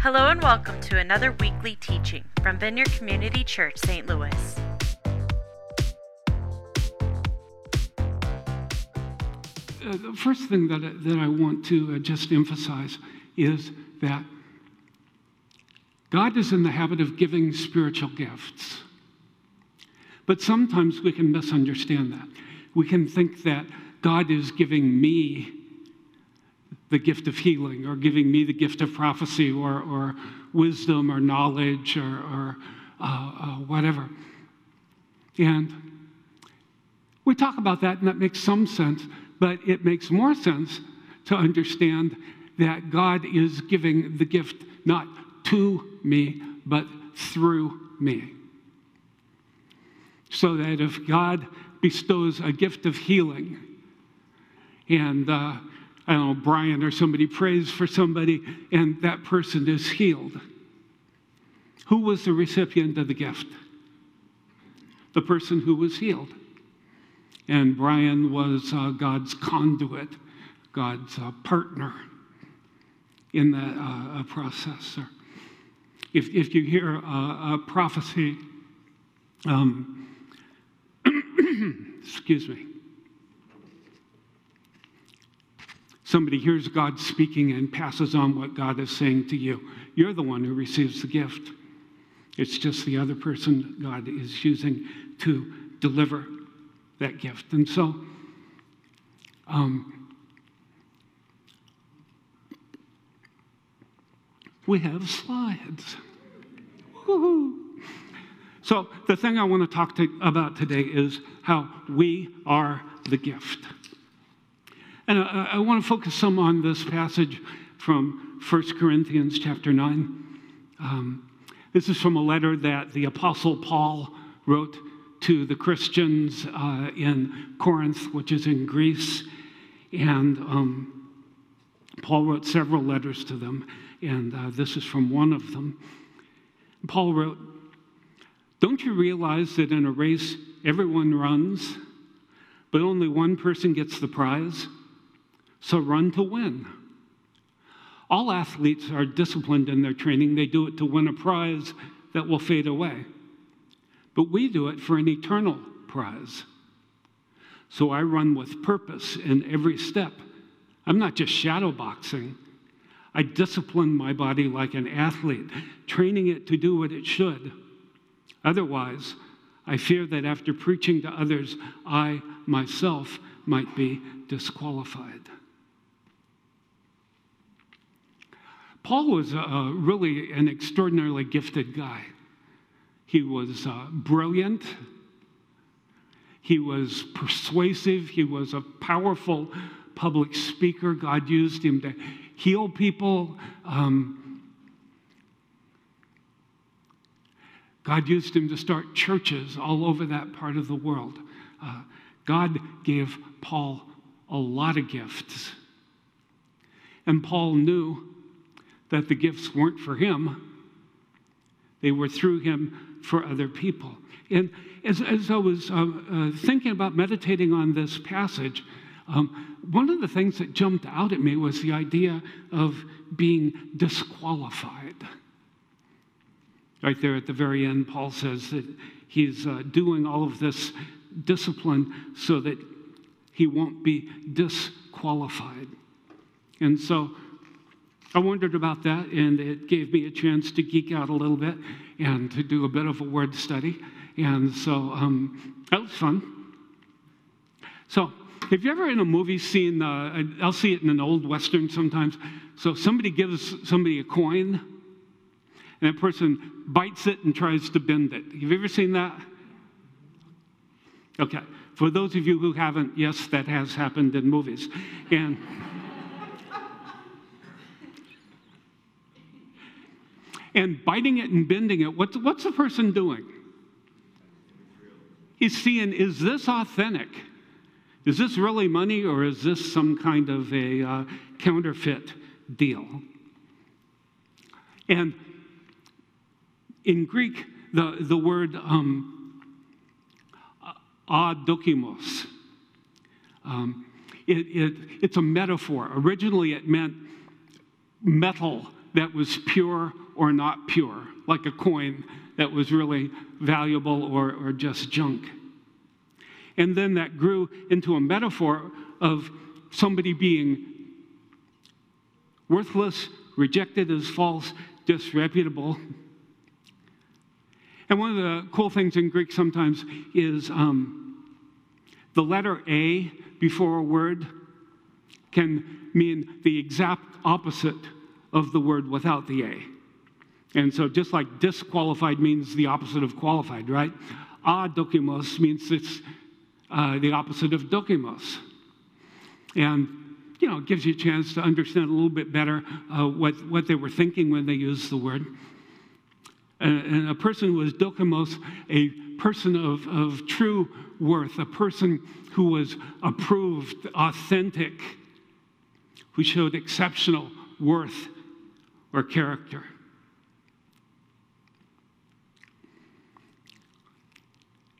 Hello and welcome to another weekly teaching from Vineyard Community Church, St. Louis. Uh, the first thing that, I- that I want to uh, just emphasize is that God is in the habit of giving spiritual gifts. But sometimes we can misunderstand that. We can think that God is giving me the gift of healing or giving me the gift of prophecy or, or wisdom or knowledge or, or uh, uh, whatever. And we talk about that, and that makes some sense, but it makes more sense to understand that God is giving the gift not to me, but through me. So that if God bestows a gift of healing, and uh, I don't know, Brian or somebody prays for somebody, and that person is healed, who was the recipient of the gift? The person who was healed. And Brian was uh, God's conduit, God's uh, partner in that uh, process. If, if you hear a prophecy, um, excuse me, somebody hears God speaking and passes on what God is saying to you, you're the one who receives the gift. It's just the other person God is using to deliver that gift. And so, um, we have slides. Woohoo! So, the thing I want to talk to, about today is how we are the gift. And I, I want to focus some on this passage from 1 Corinthians chapter 9. Um, this is from a letter that the Apostle Paul wrote to the Christians uh, in Corinth, which is in Greece. And um, Paul wrote several letters to them, and uh, this is from one of them. Paul wrote, Don't you realize that in a race everyone runs, but only one person gets the prize? So run to win. All athletes are disciplined in their training, they do it to win a prize that will fade away. But we do it for an eternal prize. So I run with purpose in every step. I'm not just shadow boxing. I discipline my body like an athlete, training it to do what it should. Otherwise, I fear that after preaching to others, I myself might be disqualified. Paul was really an extraordinarily gifted guy. He was uh, brilliant. He was persuasive. He was a powerful public speaker. God used him to heal people. Um, God used him to start churches all over that part of the world. Uh, God gave Paul a lot of gifts. And Paul knew that the gifts weren't for him, they were through him for other people. And as, as I was uh, uh, thinking about meditating on this passage, um, one of the things that jumped out at me was the idea of being disqualified. Right there at the very end, Paul says that he's uh, doing all of this discipline so that he won't be disqualified. And so I wondered about that, and it gave me a chance to geek out a little bit and to do a bit of a word study. And so um, that was fun. So, have you ever in a movie seen, uh, I'll see it in an old Western sometimes. So, somebody gives somebody a coin, and that person bites it and tries to bend it. Have you ever seen that? Okay. For those of you who haven't, yes, that has happened in movies. And. And biting it and bending it, what's, what's the person doing? He's seeing, is this authentic? Is this really money or is this some kind of a uh, counterfeit deal? And in Greek, the, the word um, adokimos, um, it, it, it's a metaphor. Originally, it meant metal that was pure or not pure, like a coin that was really valuable or, or just junk. And then that grew into a metaphor of somebody being worthless, rejected as false, disreputable. And one of the cool things in Greek sometimes is um, the letter A before a word can mean the exact opposite of the word without the A. And so, just like disqualified means the opposite of qualified, right? Adokimos means it's uh, the opposite of dokimos. And, you know, it gives you a chance to understand a little bit better uh, what, what they were thinking when they used the word. And, and a person who was dokimos, a person of, of true worth, a person who was approved, authentic, who showed exceptional worth or character.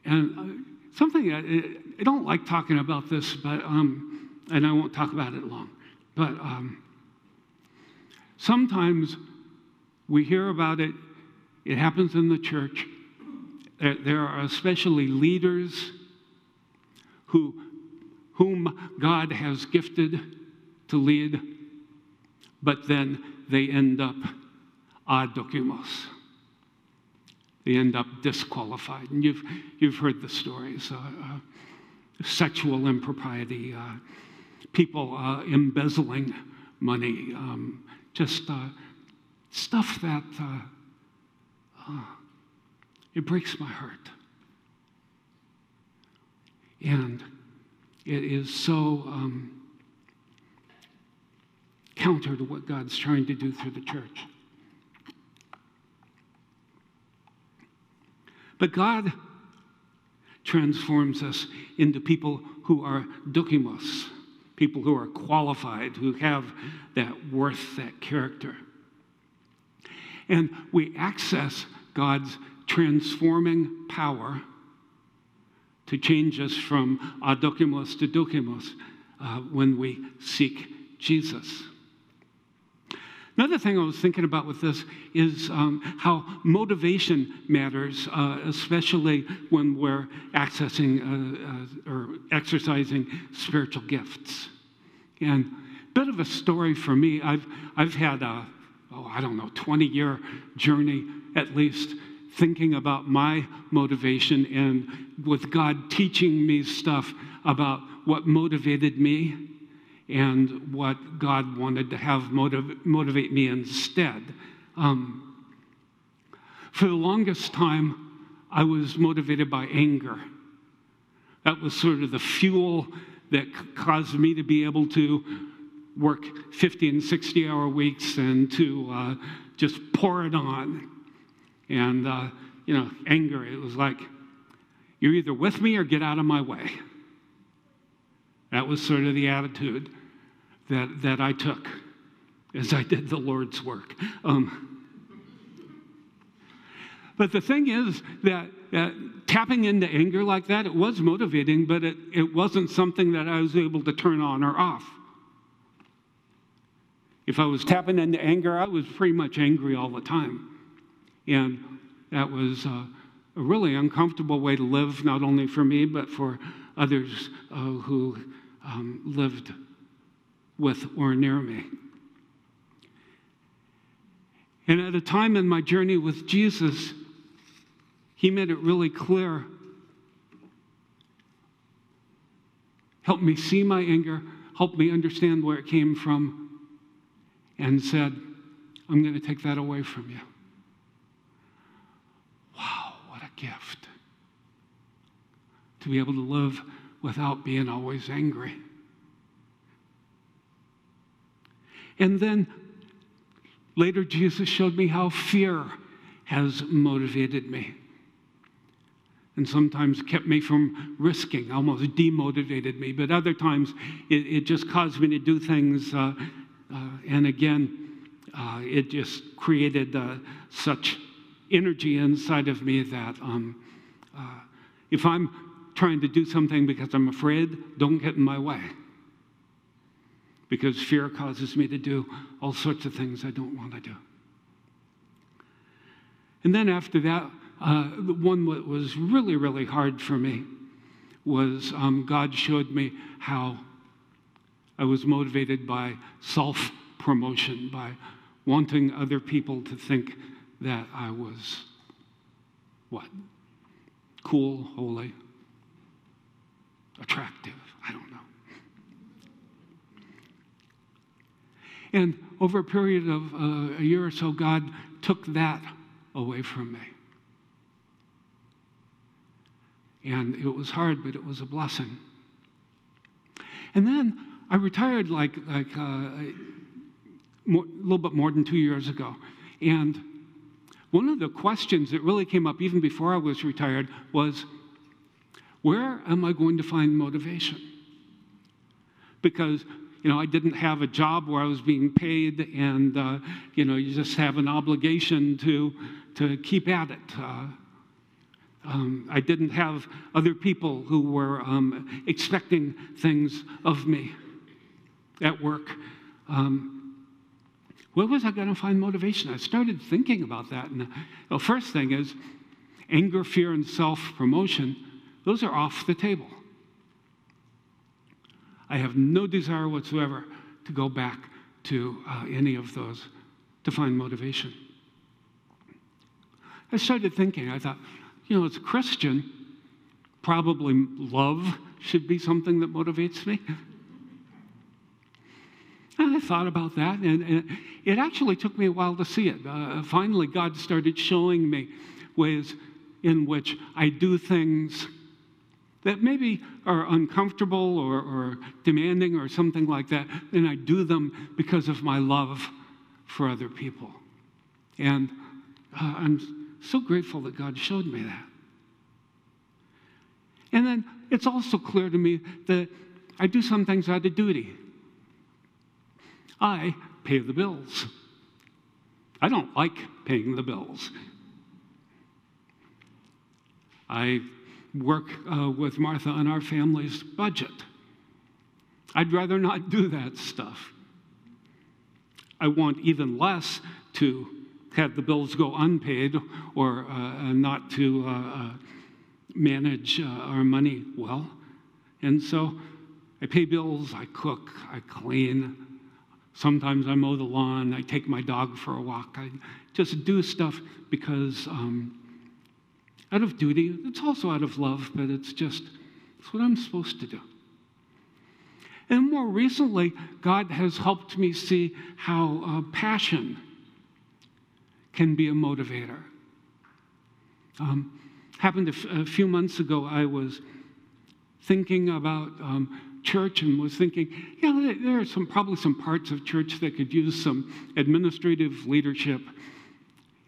And uh, something I, I, don't like talking about this, but um, and I won't talk about it long. But um, sometimes we hear about it. It happens in the church. There, there are especially leaders who, whom God has gifted to lead, but then they end up adokimos. They end up disqualified. And you've, you've heard the stories uh, uh, sexual impropriety, uh, people uh, embezzling money, um, just uh, stuff that uh, it breaks my heart. And it is so um, counter to what God's trying to do through the church. But God transforms us into people who are dokimos, people who are qualified, who have that worth, that character. And we access God's transforming power to change us from adokimos to dokimos uh, when we seek Jesus. Another thing I was thinking about with this is um, how motivation matters, uh, especially when we're accessing uh, uh, or exercising spiritual gifts. And a bit of a story for me, I've, I've had a, oh, I don't know, 20 year journey at least thinking about my motivation and with God teaching me stuff about what motivated me and what God wanted to have motiv- motivate me instead. Um, for the longest time, I was motivated by anger. That was sort of the fuel that caused me to be able to work 50 and 60 hour weeks and to uh, just pour it on. And, uh, you know, anger, it was like, you're either with me or get out of my way. That was sort of the attitude that, that I took as I did the Lord's work. Um, but the thing is that, that, tapping into anger like that, it was motivating, but it, it wasn't something that I was able to turn on or off. If I was tapping into anger, I was pretty much angry all the time. And that was uh, a really uncomfortable way to live, not only for me, but for others uh, who um, lived with or near me. And at a time in my journey with Jesus, he made it really clear. Help me see my anger, help me understand where it came from, and said, I'm going to take that away from you. Wow, what a gift to be able to live without being always angry. And then later, Jesus showed me how fear has motivated me. And sometimes kept me from risking, almost demotivated me. But other times, it, it just caused me to do things. Uh, uh, and again, uh, it just created uh, such energy inside of me that um, uh, if I'm trying to do something because I'm afraid, don't get in my way. Because fear causes me to do all sorts of things I don't want to do. And then after that, uh, the one that was really, really hard for me was um, God showed me how I was motivated by self promotion, by wanting other people to think that I was what? Cool, holy, attractive. I don't know. And over a period of uh, a year or so, God took that away from me. And it was hard, but it was a blessing. And then I retired like, like uh, a little bit more than two years ago. And one of the questions that really came up even before I was retired was where am I going to find motivation? Because you know, I didn't have a job where I was being paid, and uh, you know, you just have an obligation to to keep at it. Uh, um, I didn't have other people who were um, expecting things of me at work. Um, where was I going to find motivation? I started thinking about that. And the first thing is anger, fear, and self promotion, those are off the table. I have no desire whatsoever to go back to uh, any of those to find motivation. I started thinking, I thought, you know, as a Christian, probably love should be something that motivates me. And I thought about that, and, and, it actually took me a while to see it. Uh, finally, God started showing me ways in which I do things that maybe are uncomfortable or, or demanding or something like that, and I do them because of my love for other people. And uh, I'm so grateful that God showed me that. And then it's also clear to me that I do some things out of duty. I pay the bills. I don't like paying the bills. I work uh, with Martha on our family's budget. I'd rather not do that stuff. I want even less to have the bills go unpaid or uh, not to uh, uh manage uh, our money well. And so I pay bills, I cook, I clean. Sometimes I mow the lawn, I take my dog for a walk. I just do stuff because um, out of duty. It's also out of love, but it's just, it's what I'm supposed to do. And more recently, God has helped me see how uh, passion can be a motivator. Um, happened a, f- a few months ago, I was thinking about um, church and was thinking, yeah, there, are some probably some parts of church that could use some administrative leadership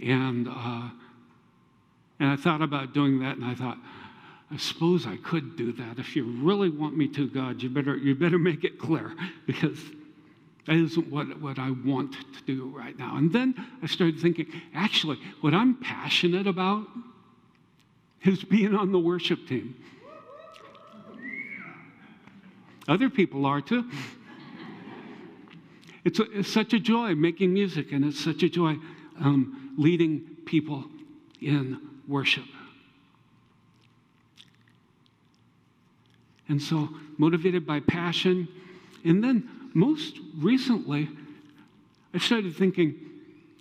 and uh, and I thought about doing that, and I thought, I suppose I could do that. If you really want me to, God, you better, you better make it clear because that isn't what, what I want to do right now. And then I started thinking, actually, what I'm passionate about is being on the worship team. Other people are too. It's, a, it's such a joy making music, and it's such a joy um, leading people in worship. And so, motivated by passion. And then, most recently, I started thinking,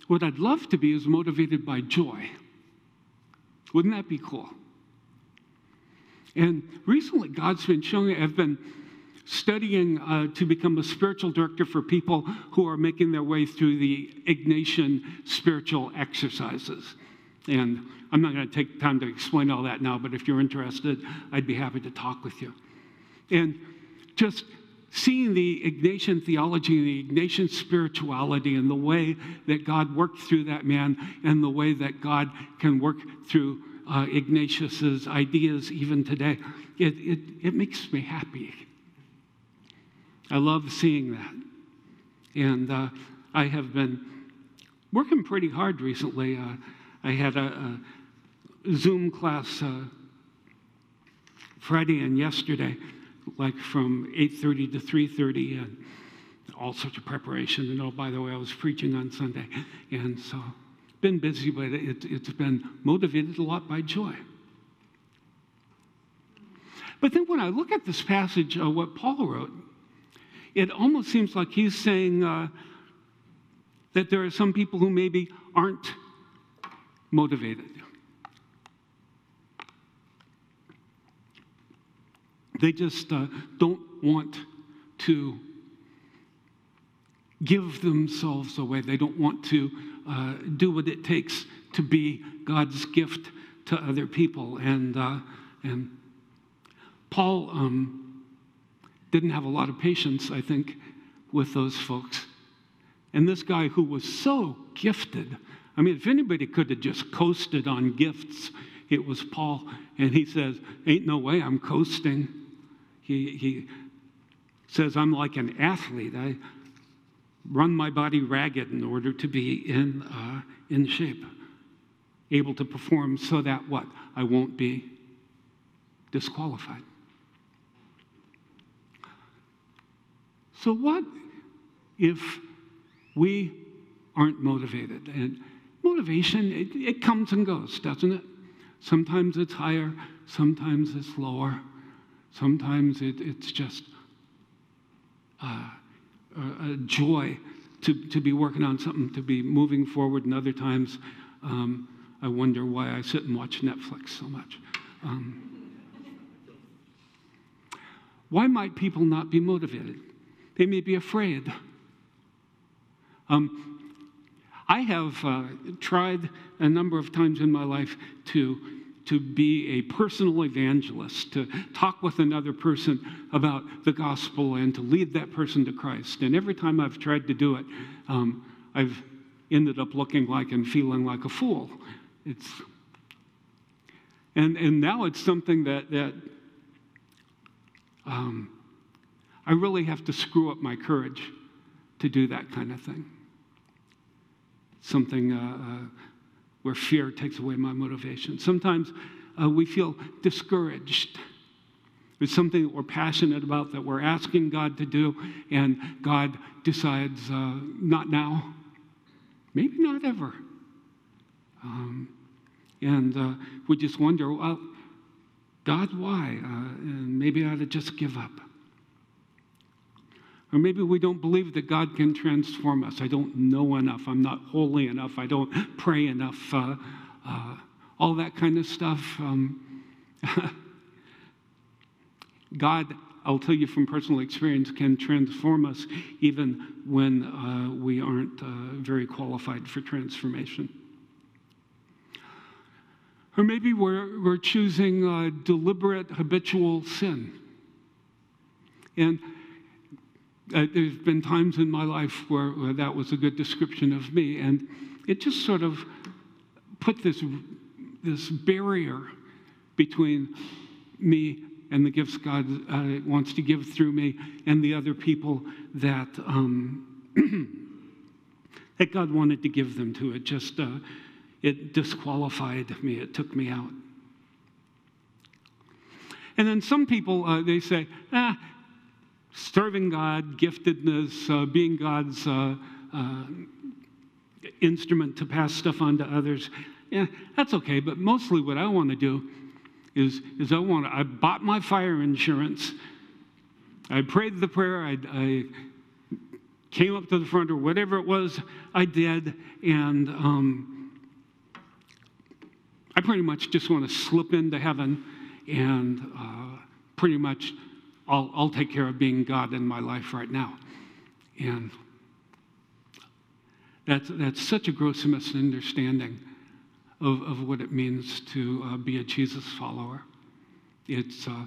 what I'd love to be is motivated by joy. Wouldn't that be cool? And recently, God's been showing me, I've been studying uh, to become a spiritual director for people who are making their way through the Ignatian spiritual exercises. And I'm not going to take time to explain all that now, but if you're interested, I'd be happy to talk with you. And just seeing the Ignatian theology and the Ignatian spirituality and the way that God worked through that man and the way that God can work through uh, Ignatius's ideas even today, it, it, it makes me happy. I love seeing that. And uh, I have been working pretty hard recently. Uh, I had a, a Zoom class uh, Friday and yesterday, like from 8:30 to 3:30, and all sorts of preparation. And oh, by the way, I was preaching on Sunday. And so, been busy, but it, it's been motivated a lot by joy. But then when I look at this passage, uh, what Paul wrote, it almost seems like he's saying uh, that there are some people who maybe aren't motivated. They just uh, don't want to give themselves away. They don't want to uh, do what it takes to be God's gift to other people. And, uh, and Paul um, didn't have a lot of patience, I think, with those folks. And this guy who was so gifted, I mean, if anybody could have just coasted on gifts, it was Paul. And he says, Ain't no way I'm coasting. He, he says, I'm like an athlete. I run my body ragged in order to be in, uh, in shape, able to perform so that what? I won't be disqualified. So, what if we aren't motivated? And motivation, it, it comes and goes, doesn't it? Sometimes it's higher, sometimes it's lower, sometimes it, it's just uh, a, a, joy to, to be working on something, to be moving forward, and other times um, I wonder why I sit and watch Netflix so much. Um, why might people not be motivated? They may be afraid. Um, I have uh, tried a number of times in my life to, to be a personal evangelist, to talk with another person about the gospel and to lead that person to Christ. And every time I've tried to do it, um, I've ended up looking like and feeling like a fool. It's, and, and now it's something that, that um, I really have to screw up my courage to do that kind of thing. Something uh, uh, where fear takes away my motivation. Sometimes uh, we feel discouraged. It's something that we're passionate about, that we're asking God to do, and God decides, uh, not now, maybe not ever. Um, and uh, we just wonder, well, God, why? Uh, and maybe I ought to just give up. Or maybe we don't believe that God can transform us. I don't know enough. I'm not holy enough. I don't pray enough. Uh, uh, all that kind of stuff. Um, God, I'll tell you from personal experience, can transform us even when uh, we aren't uh, very qualified for transformation. Or maybe we're, we're choosing deliberate habitual sin. And uh, there's been times in my life where, where, that was a good description of me, and it just sort of put this, this barrier between me and the gifts God uh, wants to give through me and the other people that, um, that God wanted to give them to. It just uh, it disqualified me. It took me out. And then some people, uh, they say, ah, serving God, giftedness, uh, being God's uh, uh, instrument to pass stuff on to others. Yeah, that's okay. But mostly, what I want to do is, is I want to, I bought my fire insurance. I prayed the prayer. I, I came up to the front or whatever it was I did, and um, I pretty much just want to slip into heaven and uh, pretty much I'll, I'll take care of being God in my life right now. And that's, that's such a gross misunderstanding of, of what it means to uh, be a Jesus follower. It's, uh,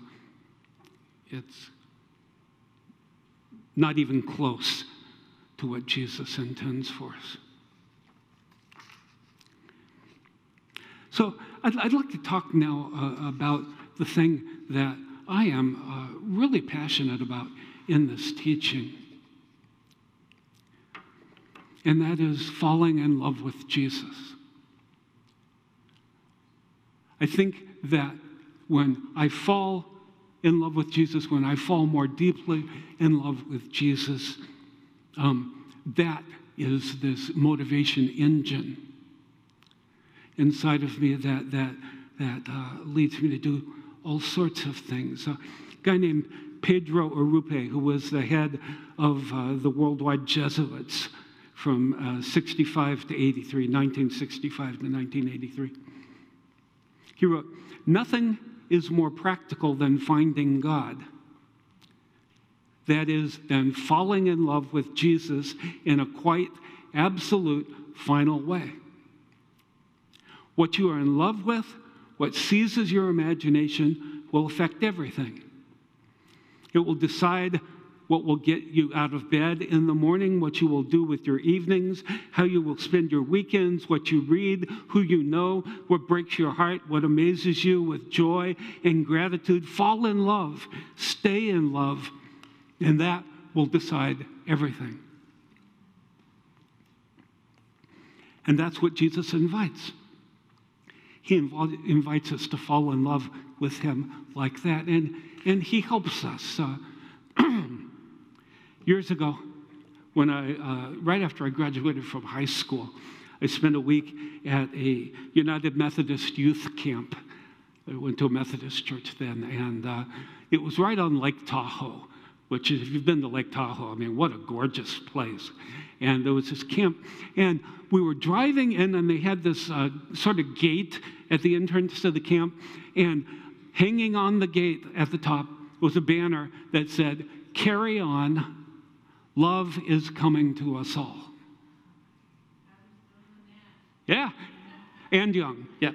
it's not even close to what Jesus intends for us. So I'd, I'd like to talk now uh, about the thing that I am uh, really passionate about in this teaching. And that is falling in love with Jesus. I think that when I fall in love with Jesus, when I fall more deeply in love with Jesus, um, that is this motivation engine inside of me that, that, that uh, leads me to do all sorts of things. a guy named Pedro Arrupe, who was the head of uh, the worldwide Jesuits from uh, 65 to 83, 1965 to 1983. He wrote, Nothing is more practical than finding God. That is, than falling in love with Jesus in a quite absolute final way. What you are in love with, what seizes your imagination, will affect everything. It will decide what will get you out of bed in the morning, what you will do with your evenings, how you will spend your weekends, what you read, who you know, what breaks your heart, what amazes you with joy and gratitude. Fall in love, stay in love, and that will decide everything. And that's what Jesus invites. He inv- invites us to fall in love with Him like that, and, and He helps us. Uh, Years ago, when I, uh, right after I graduated from high school, I spent a week at a United Methodist youth camp. I went to a Methodist church then, and uh, it was right on Lake Tahoe, which, if you've been to Lake Tahoe, I mean, what a gorgeous place. And there was this camp, and we were driving in, and they had this uh, sort of gate at the entrance to the camp, and hanging on the gate at the top was a banner that said, Carry on, Love is coming to us all. Yeah, and young, yeah.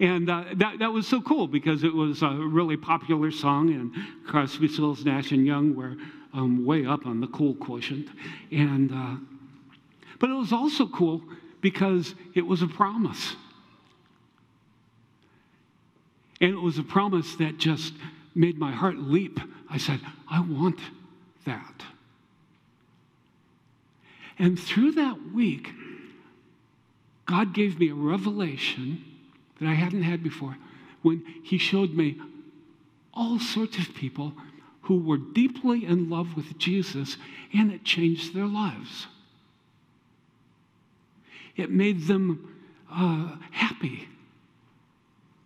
And uh, that, that was so cool because it was a really popular song, and Crosby, Stills, Nash, and Young were um, way up on the cool quotient. And, uh, but it was also cool because it was a promise. And it was a promise that just made my heart leap. I said, I want that. And through that week, God gave me a revelation that I hadn't had before when He showed me all sorts of people who were deeply in love with Jesus and it changed their lives. It made them uh, happy.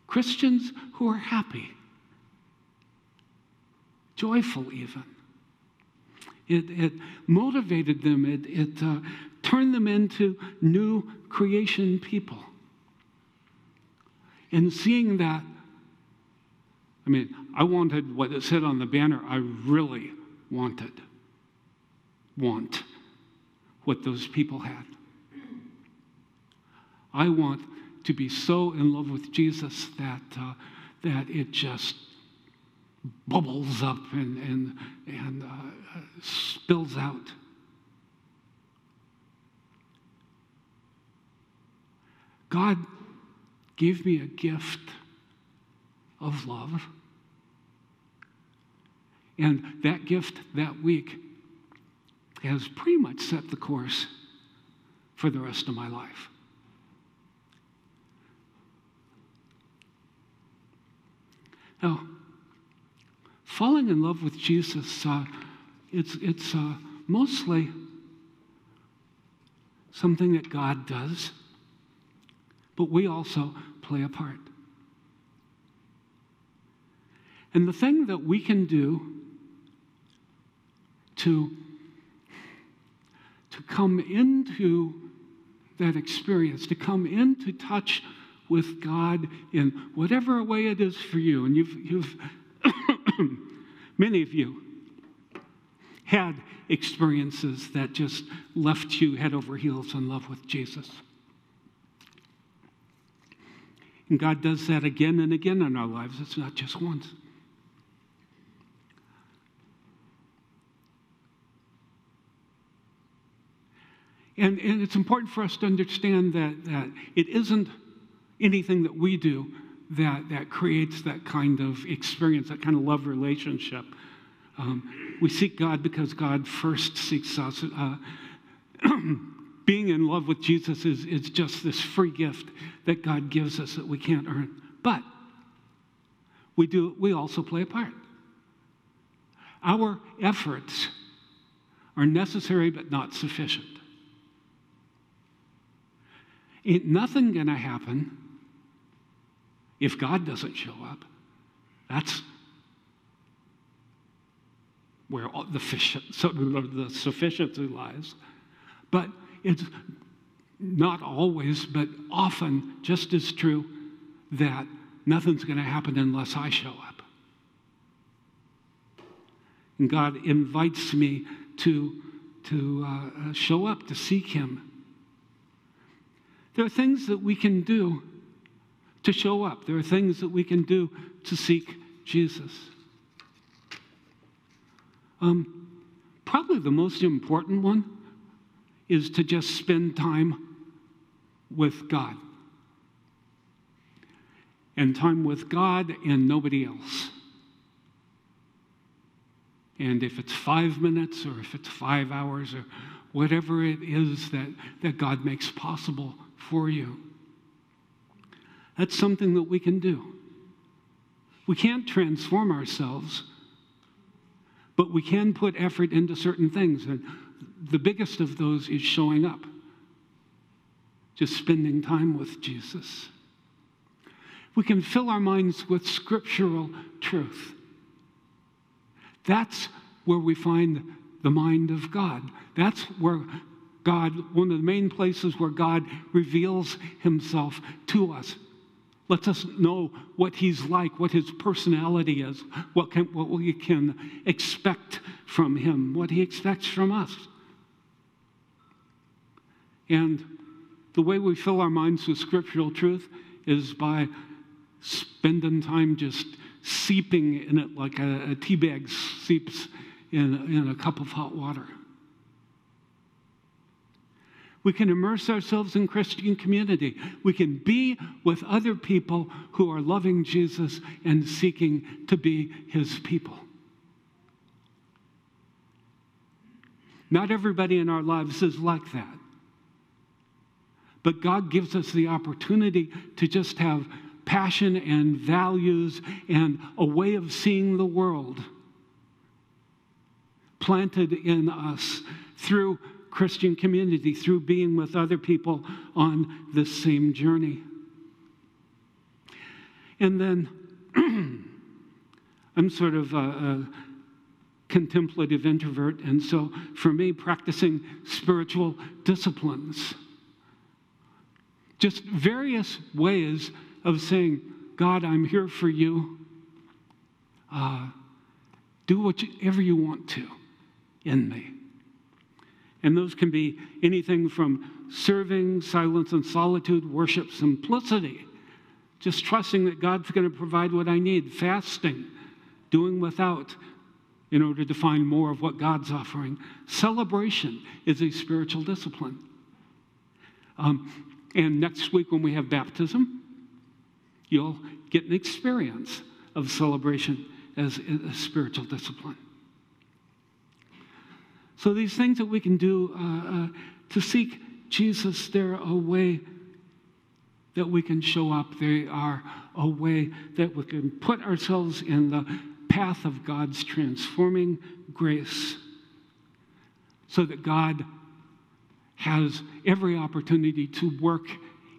Christians who are happy, joyful even. It, it motivated them, it, it uh, turned them into new creation people. And seeing that, I mean, I wanted what it said on the banner, I really wanted. Want what those people had. I want to be so in love with Jesus that, uh, that it just bubbles up and, and, and uh, spills out. God gave me a gift of love. And that gift that week has pretty much set the course for the rest of my life. Now, falling in love with Jesus, uh, it's, it's uh, mostly something that God does, but we also play a part. And the thing that we can do to, to come into that experience, to come into touch with God in whatever way it is for you, and you've, you've Many of you had experiences that just left you head over heels in love with Jesus. And God does that again and again in our lives. It's not just once. And, and it's important for us to understand that, that it isn't anything that we do that, that creates that kind of experience, that kind of love relationship. Um, we seek God because God first seeks us. Uh, being in love with Jesus is, is just this free gift that God gives us that we can't earn. But we, do, we also play a part. Our efforts are necessary but not sufficient. Ain't nothing going to happen if God doesn't show up. That's where the, the sufficiency lies. But it's not always, but often just as true that nothing's going to happen unless I show up. And God invites me to, to uh, show up, to seek Him. There are things that we can do to show up, there are things that we can do to seek Jesus. Um, probably the most important one is to just spend time with God. And time with God and nobody else. And if it's five minutes or if it's five hours or whatever it is that, that God makes possible for you, that's something that we can do. We can't transform ourselves, but we can put effort into certain things. And the biggest of those is showing up, just spending time with Jesus. We can fill our minds with scriptural truth. That's where we find the mind of God. That's where God, one of the main places where God reveals himself to us lets us know what he's like, what his personality is, what, can, what we can expect from him, what he expects from us. And the way we fill our minds with scriptural truth is by spending time just seeping in it like a, a tea bag seeps in, in a cup of hot water. We can immerse ourselves in Christian community. We can be with other people who are loving Jesus and seeking to be his people. Not everybody in our lives is like that. But God gives us the opportunity to just have passion and values and a way of seeing the world planted in us through Christian community through being with other people on this same journey. And then I'm sort of a, a, contemplative introvert, and so for me, practicing spiritual disciplines, just various ways of saying, God, I'm here for you. Uh, do whatever you want to in me. And those can be anything from serving, silence and solitude, worship, simplicity, just trusting that God's going to provide what I need, fasting, doing without in order to find more of what God's offering. Celebration is a spiritual discipline. Um, and next week, when we have baptism, you'll get an experience of celebration as a spiritual discipline. So, these things that we can do uh, uh, to seek Jesus, they're a way that we can show up. They are a way that we can put ourselves in the path of God's transforming grace so that God has every opportunity to work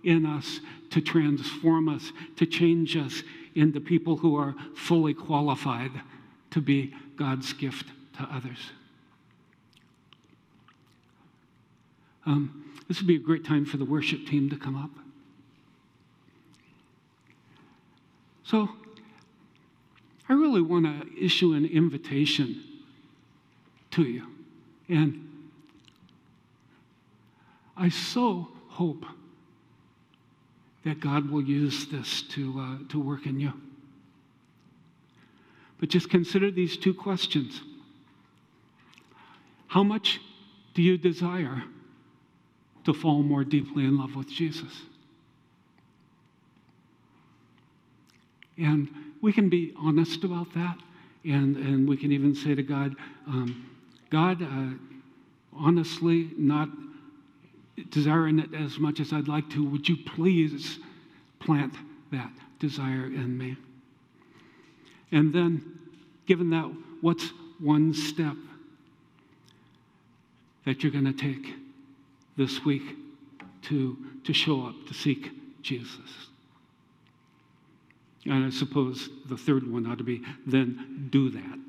in us, to transform us, to change us into people who are fully qualified to be God's gift to others. Um, this would be a great time for the worship team to come up. So, I really want to issue an invitation to you. And I so hope that God will use this to, uh, to work in you. But just consider these two questions How much do you desire to fall more deeply in love with Jesus. And we can be honest about that. And, and we can even say to God, um, God, uh, honestly, not desiring it as much as I'd like to, would you please plant that desire in me? And then, given that, what's one step that you're going to take this week to, to show up to seek Jesus? And I suppose the third one ought to be then do that.